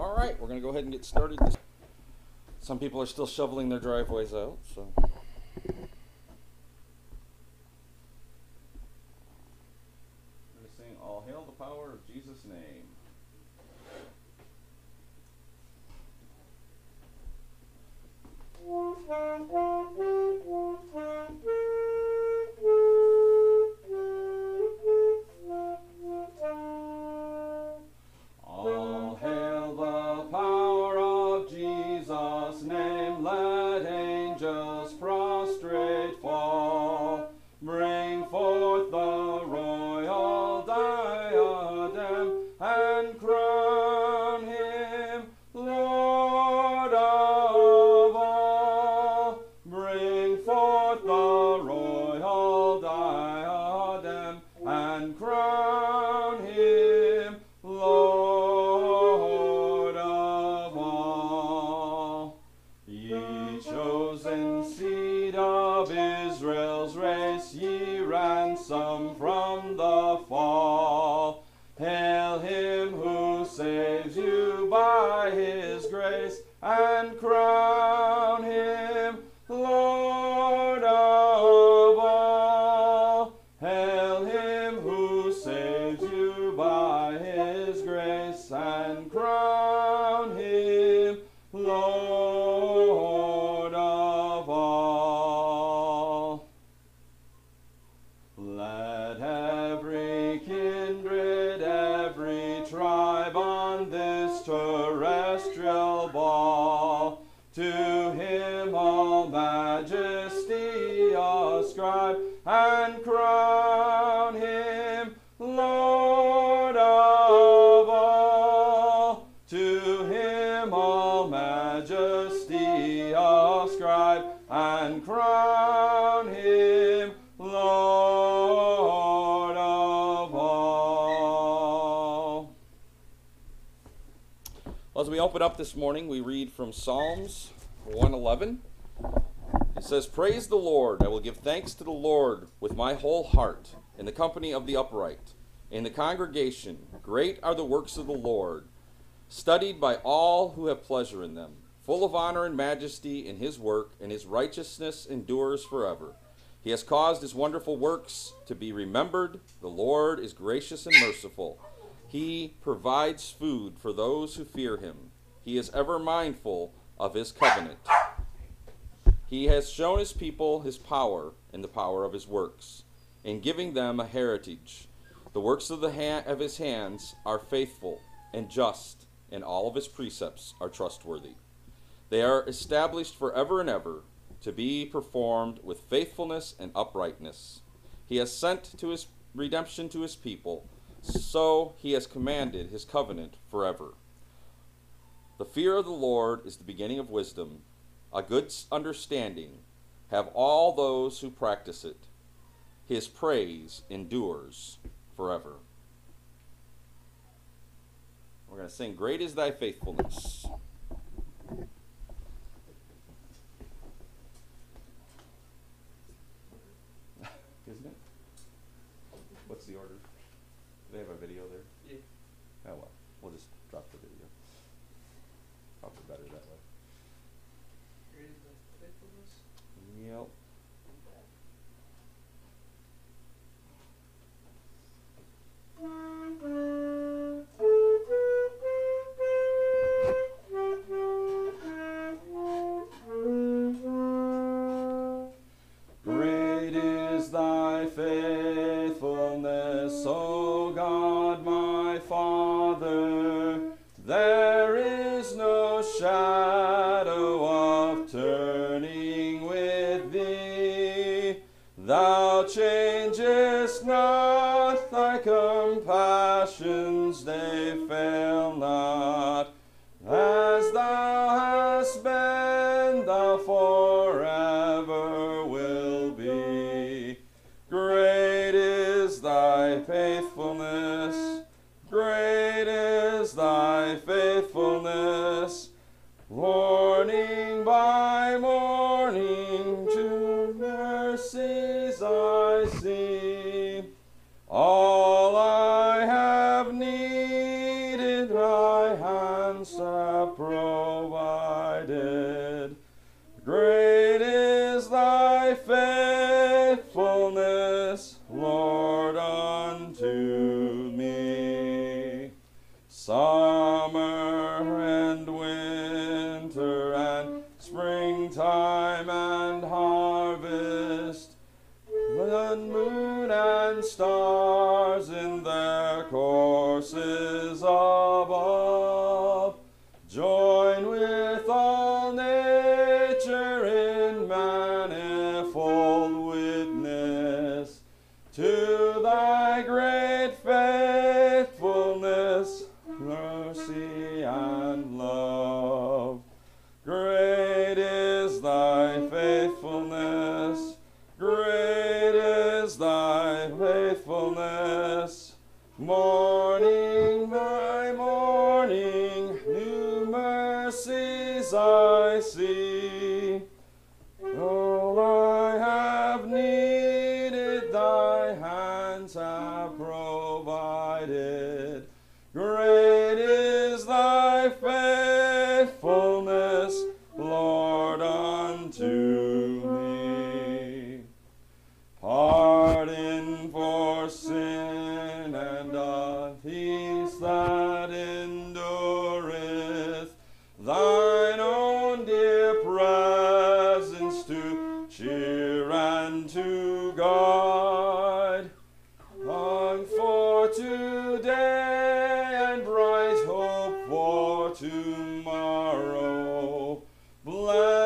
All right, we're to go ahead and get started. Some people are still shoveling their driveways out, so. Sing All Hail the Power of Jesus' Name. We open up this morning, we read from Psalms 111. It says, Praise the Lord. I will give thanks to the Lord with my whole heart, in the company of the upright, in the congregation. Great are the works of the Lord, studied by all who have pleasure in them. Full of honor and majesty in his work, and his righteousness endures forever. He has caused his wonderful works to be remembered. The Lord is gracious and merciful. He provides food for those who fear him. He is ever mindful of his covenant. He has shown his people his power and the power of his works, in giving them a heritage. The works of the ha- of his hands are faithful and just, and all of his precepts are trustworthy. They are established forever and ever, to be performed with faithfulness and uprightness. He has sent to his redemption to his people, so he has commanded his covenant forever. The fear of the Lord is the beginning of wisdom. A good understanding have all those who practice it. His praise endures forever. We're going to sing, Great is thy faithfulness. piace Great faithfulness. Tomorrow. Blessings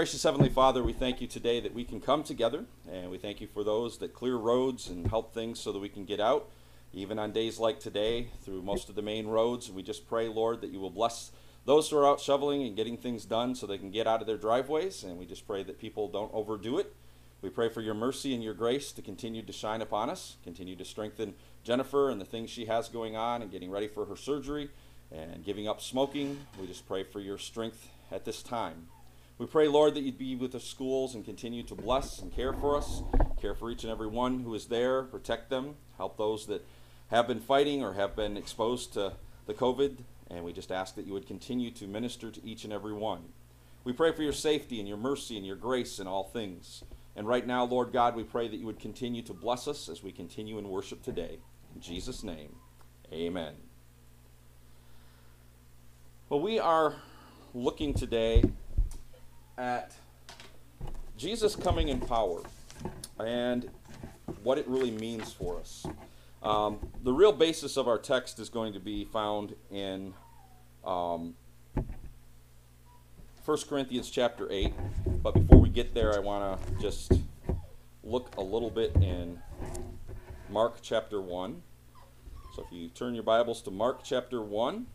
gracious Heavenly Father, we thank you today that we can come together, and we thank you for those that clear roads and help things so that we can get out, even on days like today, through most of the main roads. We just pray, Lord, that you will bless those who are out shoveling and getting things done so they can get out of their driveways, and we just pray that people don't overdo it. We pray for your mercy and your grace to continue to shine upon us, continue to strengthen Jennifer and the things she has going on and getting ready for her surgery and giving up smoking. We just pray for your strength at this time. We pray, Lord, that you'd be with the schools and continue to bless and care for us, care for each and every one who is there, protect them, help those that have been fighting or have been exposed to the COVID, and we just ask that you would continue to minister to each and every one. We pray for your safety and your mercy and your grace in all things. And right now, Lord God, we pray that you would continue to bless us as we continue in worship today. In Jesus' name, amen. Well, we are looking today at Jesus coming in power and what it really means for us. Um, the real basis of our text is going to be found in um, 1 Corinthians chapter 8. But before we get there, I want to just look a little bit in Mark chapter 1. So if you turn your Bibles to Mark chapter 1.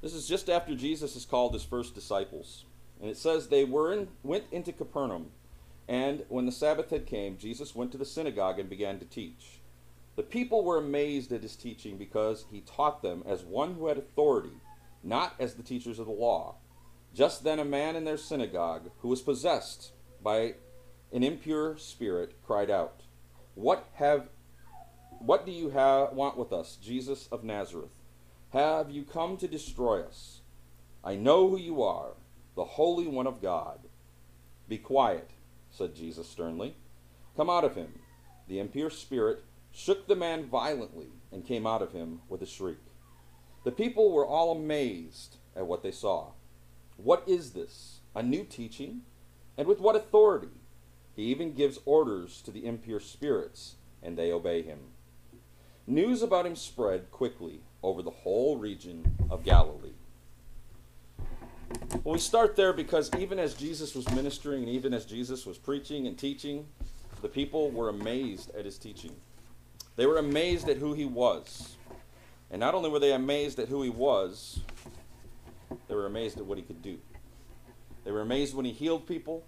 This is just after Jesus has called his first disciples. And it says they were in, went into Capernaum, and when the Sabbath had came, Jesus went to the synagogue and began to teach. The people were amazed at his teaching because he taught them as one who had authority, not as the teachers of the law. Just then a man in their synagogue, who was possessed by an impure spirit, cried out, "What have what do you ha- want with us, Jesus of Nazareth? Have you come to destroy us? I know who you are, the Holy One of God. Be quiet, said Jesus sternly. Come out of him. The impure spirit shook the man violently and came out of him with a shriek. The people were all amazed at what they saw. What is this? A new teaching? And with what authority? He even gives orders to the impure spirits, and they obey him. News about him spread quickly over the whole region of Galilee. Well, we start there because even as Jesus was ministering and even as Jesus was preaching and teaching, the people were amazed at his teaching. They were amazed at who he was. And not only were they amazed at who he was, they were amazed at what he could do. They were amazed when he healed people.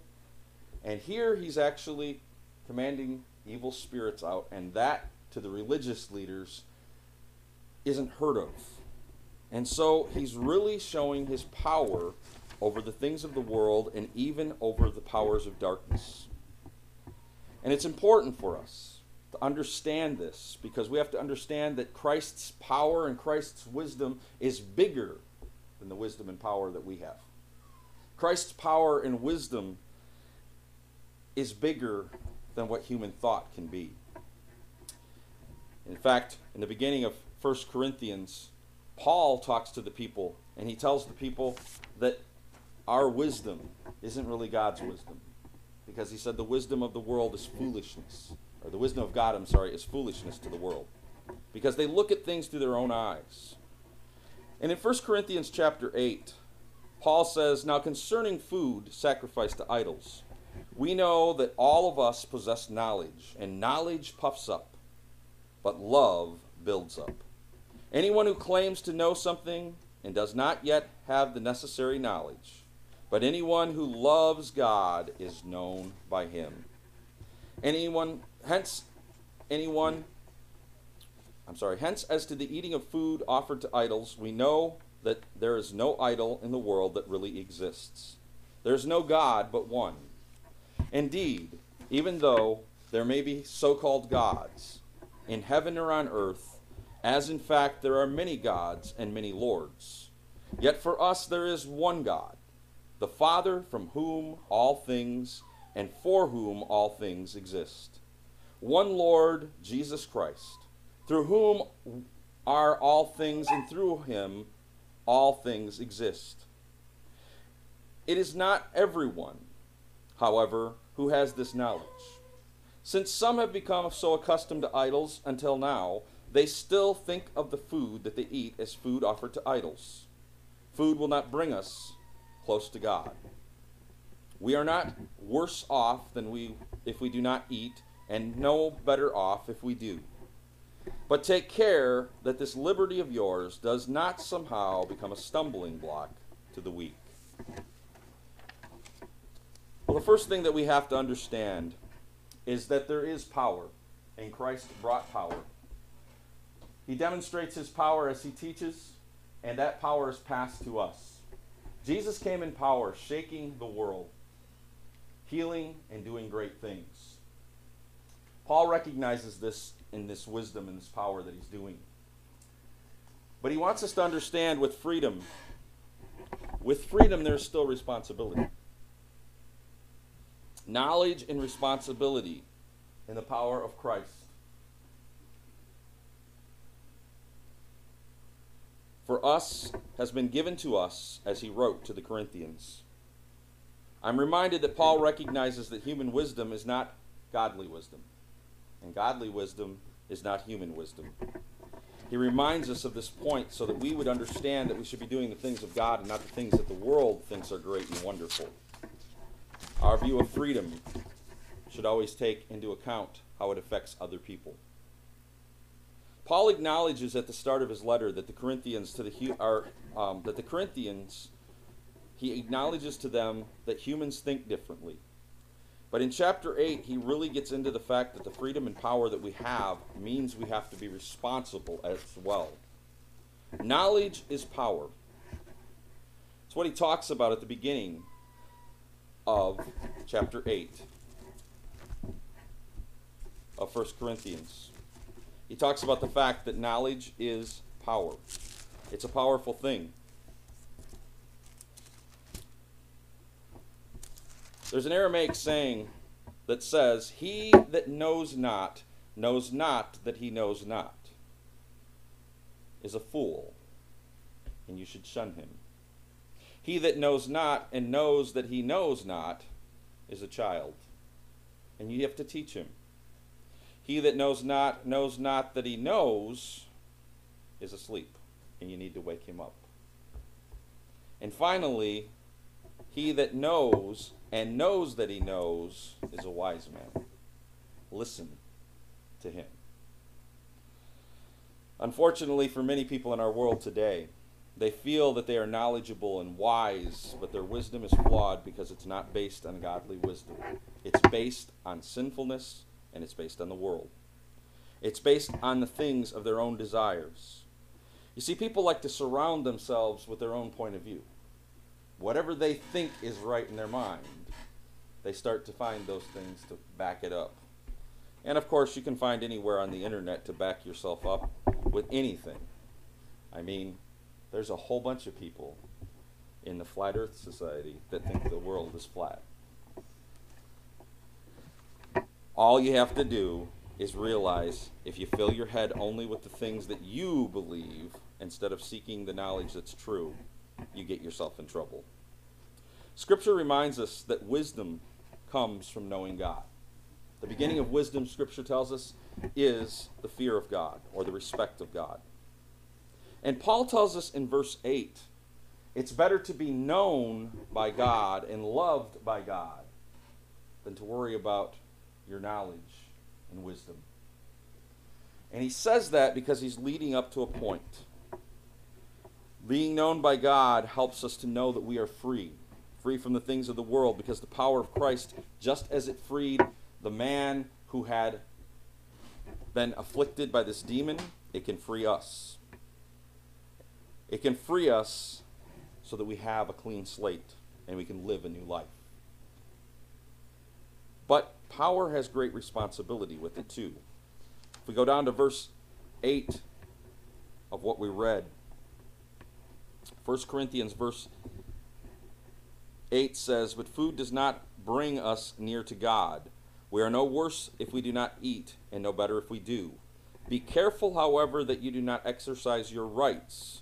And here he's actually commanding evil spirits out, and that to the religious leaders isn't heard of. And so he's really showing his power over the things of the world and even over the powers of darkness. And it's important for us to understand this because we have to understand that Christ's power and Christ's wisdom is bigger than the wisdom and power that we have. Christ's power and wisdom is bigger than what human thought can be. In fact, in the beginning of 1 Corinthians, Paul talks to the people and he tells the people that our wisdom isn't really God's wisdom. Because he said the wisdom of the world is foolishness. Or the wisdom of God, I'm sorry, is foolishness to the world. Because they look at things through their own eyes. And in 1 Corinthians chapter 8, Paul says, Now concerning food sacrificed to idols, we know that all of us possess knowledge, and knowledge puffs up, but love builds up. Anyone who claims to know something and does not yet have the necessary knowledge, but anyone who loves God is known by him. Anyone, hence, anyone, I'm sorry, hence, as to the eating of food offered to idols, we know that there is no idol in the world that really exists. There is no God but one. Indeed, even though there may be so called gods in heaven or on earth, as in fact there are many gods and many lords, yet for us there is one God, the Father from whom all things and for whom all things exist. One Lord, Jesus Christ, through whom are all things and through him all things exist. It is not everyone, however, who has this knowledge. Since some have become so accustomed to idols until now, they still think of the food that they eat as food offered to idols. Food will not bring us close to God. We are not worse off than we if we do not eat, and no better off if we do. But take care that this liberty of yours does not somehow become a stumbling block to the weak. Well, the first thing that we have to understand is that there is power, and Christ brought power. He demonstrates his power as he teaches, and that power is passed to us. Jesus came in power, shaking the world, healing and doing great things. Paul recognizes this in this wisdom and this power that he's doing. But he wants us to understand with freedom, with freedom, there's still responsibility. Knowledge and responsibility in the power of Christ. Us has been given to us, as he wrote to the Corinthians. I'm reminded that Paul recognizes that human wisdom is not godly wisdom, and godly wisdom is not human wisdom. He reminds us of this point so that we would understand that we should be doing the things of God and not the things that the world thinks are great and wonderful. Our view of freedom should always take into account how it affects other people. Paul acknowledges at the start of his letter that the Corinthians to the are um, that the Corinthians he acknowledges to them that humans think differently. But in chapter 8, he really gets into the fact that the freedom and power that we have means we have to be responsible as well. Knowledge is power. It's what he talks about at the beginning of chapter 8 of 1 Corinthians. He talks about the fact that knowledge is power, it's a powerful thing. There's an Aramaic saying that says, He that knows not knows not that he knows not is a fool, and you should shun him. He that knows not and knows that he knows not is a child. and you have to teach him. He that knows not knows not that he knows is asleep, and you need to wake him up. And finally, he that knows and knows that he knows is a wise man. Listen to him. Unfortunately, for many people in our world today, they feel that they are knowledgeable and wise, but their wisdom is flawed because it's not based on godly wisdom. It's based on sinfulness and it's based on the world. It's based on the things of their own desires. You see, people like to surround themselves with their own point of view. Whatever they think is right in their mind, they start to find those things to back it up. And of course, you can find anywhere on the internet to back yourself up with anything. I mean, there's a whole bunch of people in the Flat Earth Society that think the world is flat. All you have to do is realize if you fill your head only with the things that you believe instead of seeking the knowledge that's true, you get yourself in trouble. Scripture reminds us that wisdom comes from knowing God. The beginning of wisdom, Scripture tells us, is the fear of God or the respect of God. And Paul tells us in verse 8 it's better to be known by God and loved by God than to worry about your knowledge and wisdom. And he says that because he's leading up to a point. Being known by God helps us to know that we are free, free from the things of the world, because the power of Christ, just as it freed the man who had been afflicted by this demon, it can free us. It can free us so that we have a clean slate and we can live a new life. But power has great responsibility with it too. If we go down to verse 8 of what we read, 1 Corinthians verse 8 says, But food does not bring us near to God. We are no worse if we do not eat, and no better if we do. Be careful, however, that you do not exercise your rights,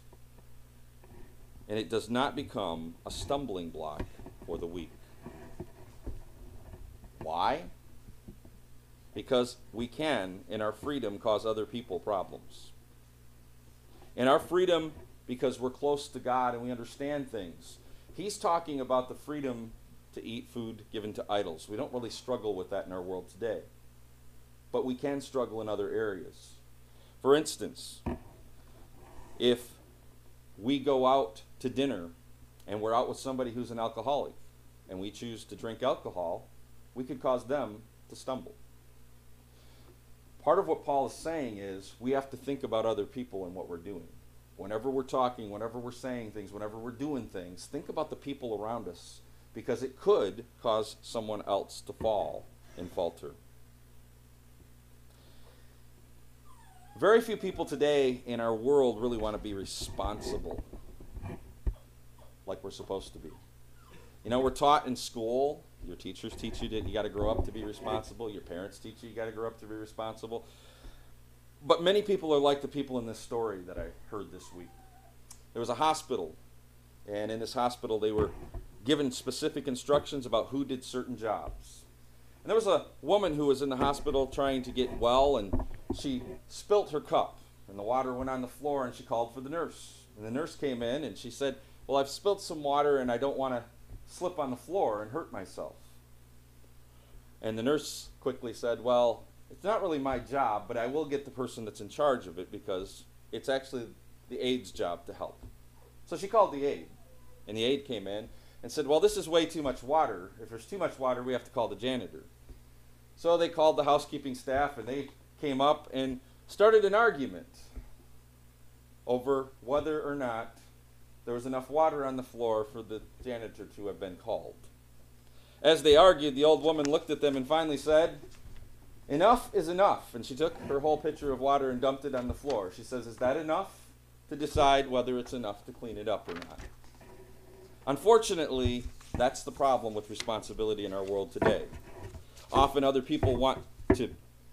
and it does not become a stumbling block for the weak. Why? Because we can, in our freedom, cause other people problems. In our freedom, because we're close to God and we understand things. He's talking about the freedom to eat food given to idols. We don't really struggle with that in our world today. But we can struggle in other areas. For instance, if we go out to dinner and we're out with somebody who's an alcoholic and we choose to drink alcohol, we could cause them to stumble. Part of what Paul is saying is we have to think about other people and what we're doing. Whenever we're talking, whenever we're saying things, whenever we're doing things, think about the people around us because it could cause someone else to fall and falter. Very few people today in our world really want to be responsible like we're supposed to be. You know, we're taught in school, your teachers teach you that you got to grow up to be responsible, your parents teach you you got to grow up to be responsible. But many people are like the people in this story that I heard this week. There was a hospital, and in this hospital, they were given specific instructions about who did certain jobs. And there was a woman who was in the hospital trying to get well, and she spilt her cup, and the water went on the floor, and she called for the nurse. And the nurse came in, and she said, Well, I've spilt some water, and I don't want to slip on the floor and hurt myself. And the nurse quickly said, Well, it's not really my job, but I will get the person that's in charge of it because it's actually the aide's job to help. So she called the aide, and the aide came in and said, Well, this is way too much water. If there's too much water, we have to call the janitor. So they called the housekeeping staff, and they came up and started an argument over whether or not there was enough water on the floor for the janitor to have been called. As they argued, the old woman looked at them and finally said, Enough is enough. And she took her whole pitcher of water and dumped it on the floor. She says, Is that enough to decide whether it's enough to clean it up or not? Unfortunately, that's the problem with responsibility in our world today. Often other people want to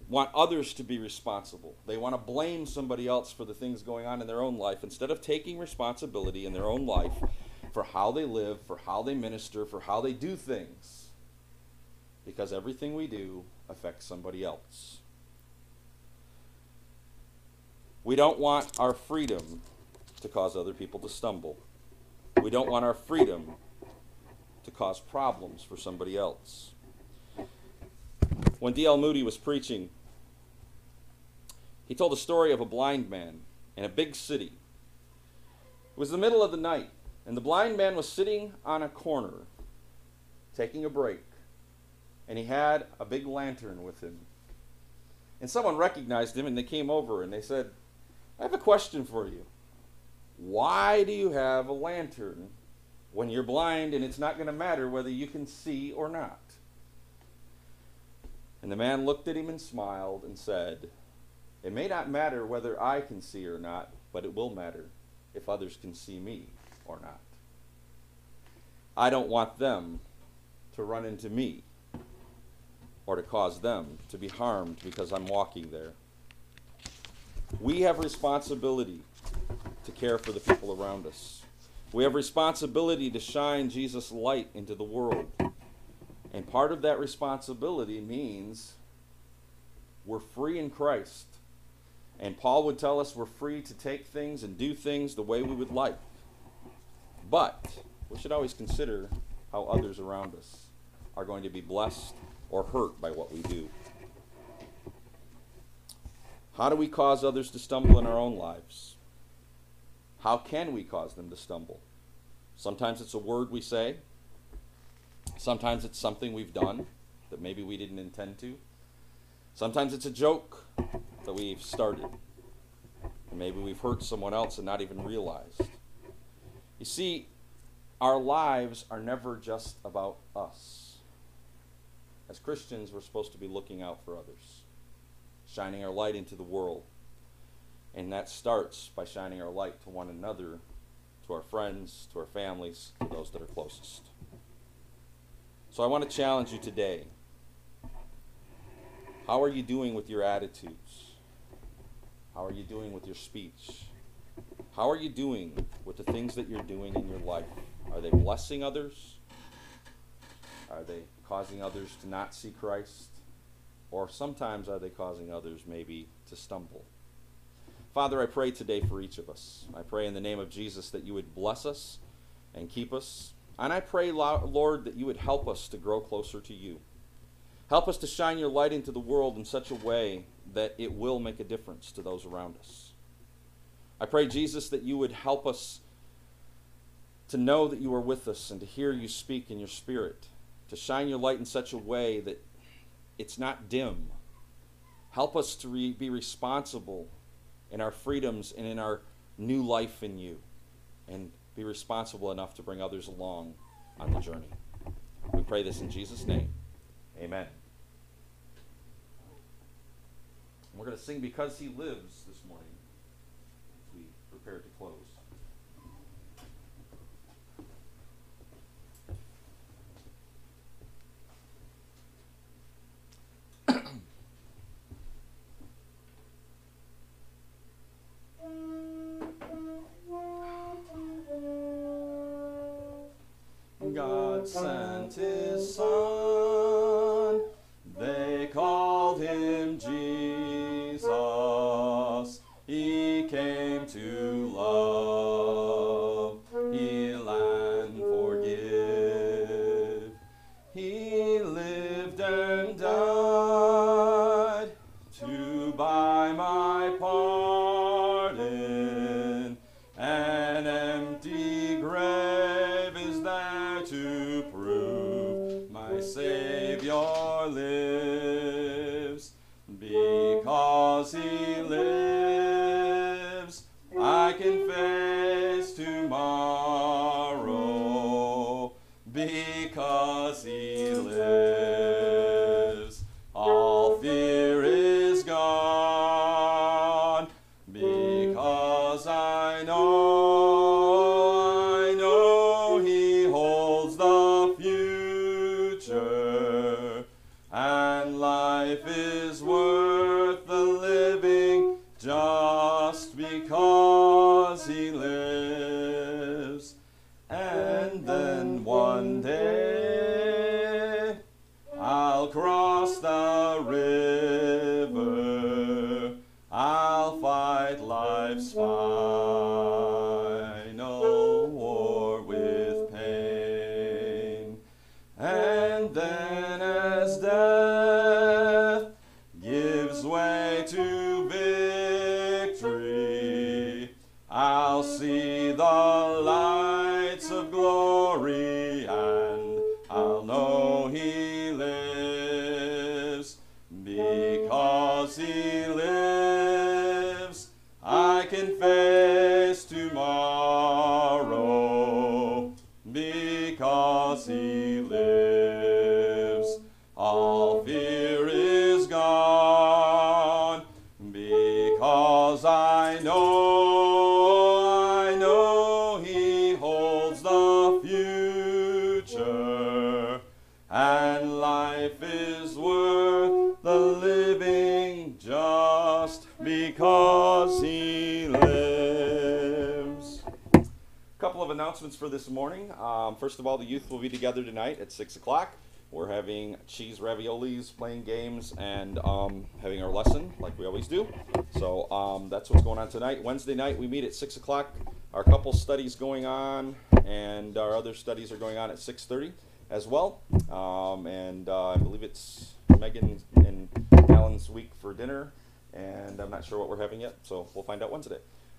want others to be responsible. They want to blame somebody else for the things going on in their own life instead of taking responsibility in their own life for how they live, for how they minister, for how they do things. Because everything we do affects somebody else. We don't want our freedom to cause other people to stumble. We don't want our freedom to cause problems for somebody else. When D.L. Moody was preaching, he told a story of a blind man in a big city. It was the middle of the night, and the blind man was sitting on a corner taking a break, and he had a big lantern with him. And someone recognized him, and they came over and they said, I have a question for you. Why do you have a lantern when you're blind and it's not going to matter whether you can see or not? And the man looked at him and smiled and said, It may not matter whether I can see or not, but it will matter if others can see me or not. I don't want them to run into me or to cause them to be harmed because I'm walking there. We have responsibility to care for the people around us. We have responsibility to shine Jesus' light into the world. And part of that responsibility means we're free in Christ. And Paul would tell us we're free to take things and do things the way we would like. But we should always consider how others around us are going to be blessed or hurt by what we do. How do we cause others to stumble in our own lives? How can we cause them to stumble? Sometimes it's a word we say. Sometimes it's something we've done that maybe we didn't intend to. Sometimes it's a joke that we've started. And maybe we've hurt someone else and not even realized. You see, our lives are never just about us. As Christians, we're supposed to be looking out for others shining our light into the world. And that starts by shining our light to one another, to our friends, to our families, to those that are closest. So I want to challenge you today. How are you doing with your attitudes? How are you doing with your speech? How are you doing with the things that you're doing in your life? Are they blessing others? Are they causing others to not see Christ? Or sometimes are they causing others maybe to stumble? Father, I pray today for each of us. I pray in the name of Jesus that you would bless us and keep us. And I pray, Lord, that you would help us to grow closer to you. Help us to shine your light into the world in such a way that it will make a difference to those around us. I pray, Jesus, that you would help us to know that you are with us and to hear you speak in your spirit, to shine your light in such a way that it's not dim. Help us to re- be responsible in our freedoms and in our new life in you, and be responsible enough to bring others along on the journey. We pray this in Jesus' name. Amen. We're going to sing Because He Lives this morning as we prepare to close. I announcements for this morning. Um, first of all, the youth will be together tonight at six o'clock. We're having cheese raviolis, playing games, and um, having our lesson like we always do. So um, that's what's going on tonight. Wednesday night we meet at six o'clock. Our couple studies going on, and our other studies are going on at six thirty as well. Um, and uh, I believe it's Megan and Alan's week for dinner, and I'm not sure what we're having yet. So we'll find out Wednesday.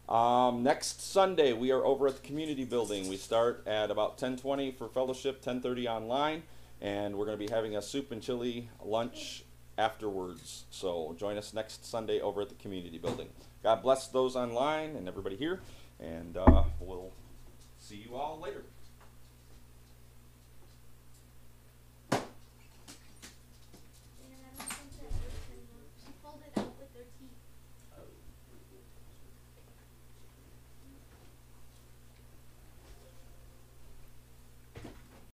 Um, next Sunday we are over at the community building. We start at about 10:20 for fellowship, 10:30 online, and we're going to be having a soup and chili lunch afterwards. So join us next Sunday over at the community building. God bless those online and everybody here, and uh, we'll see you all later.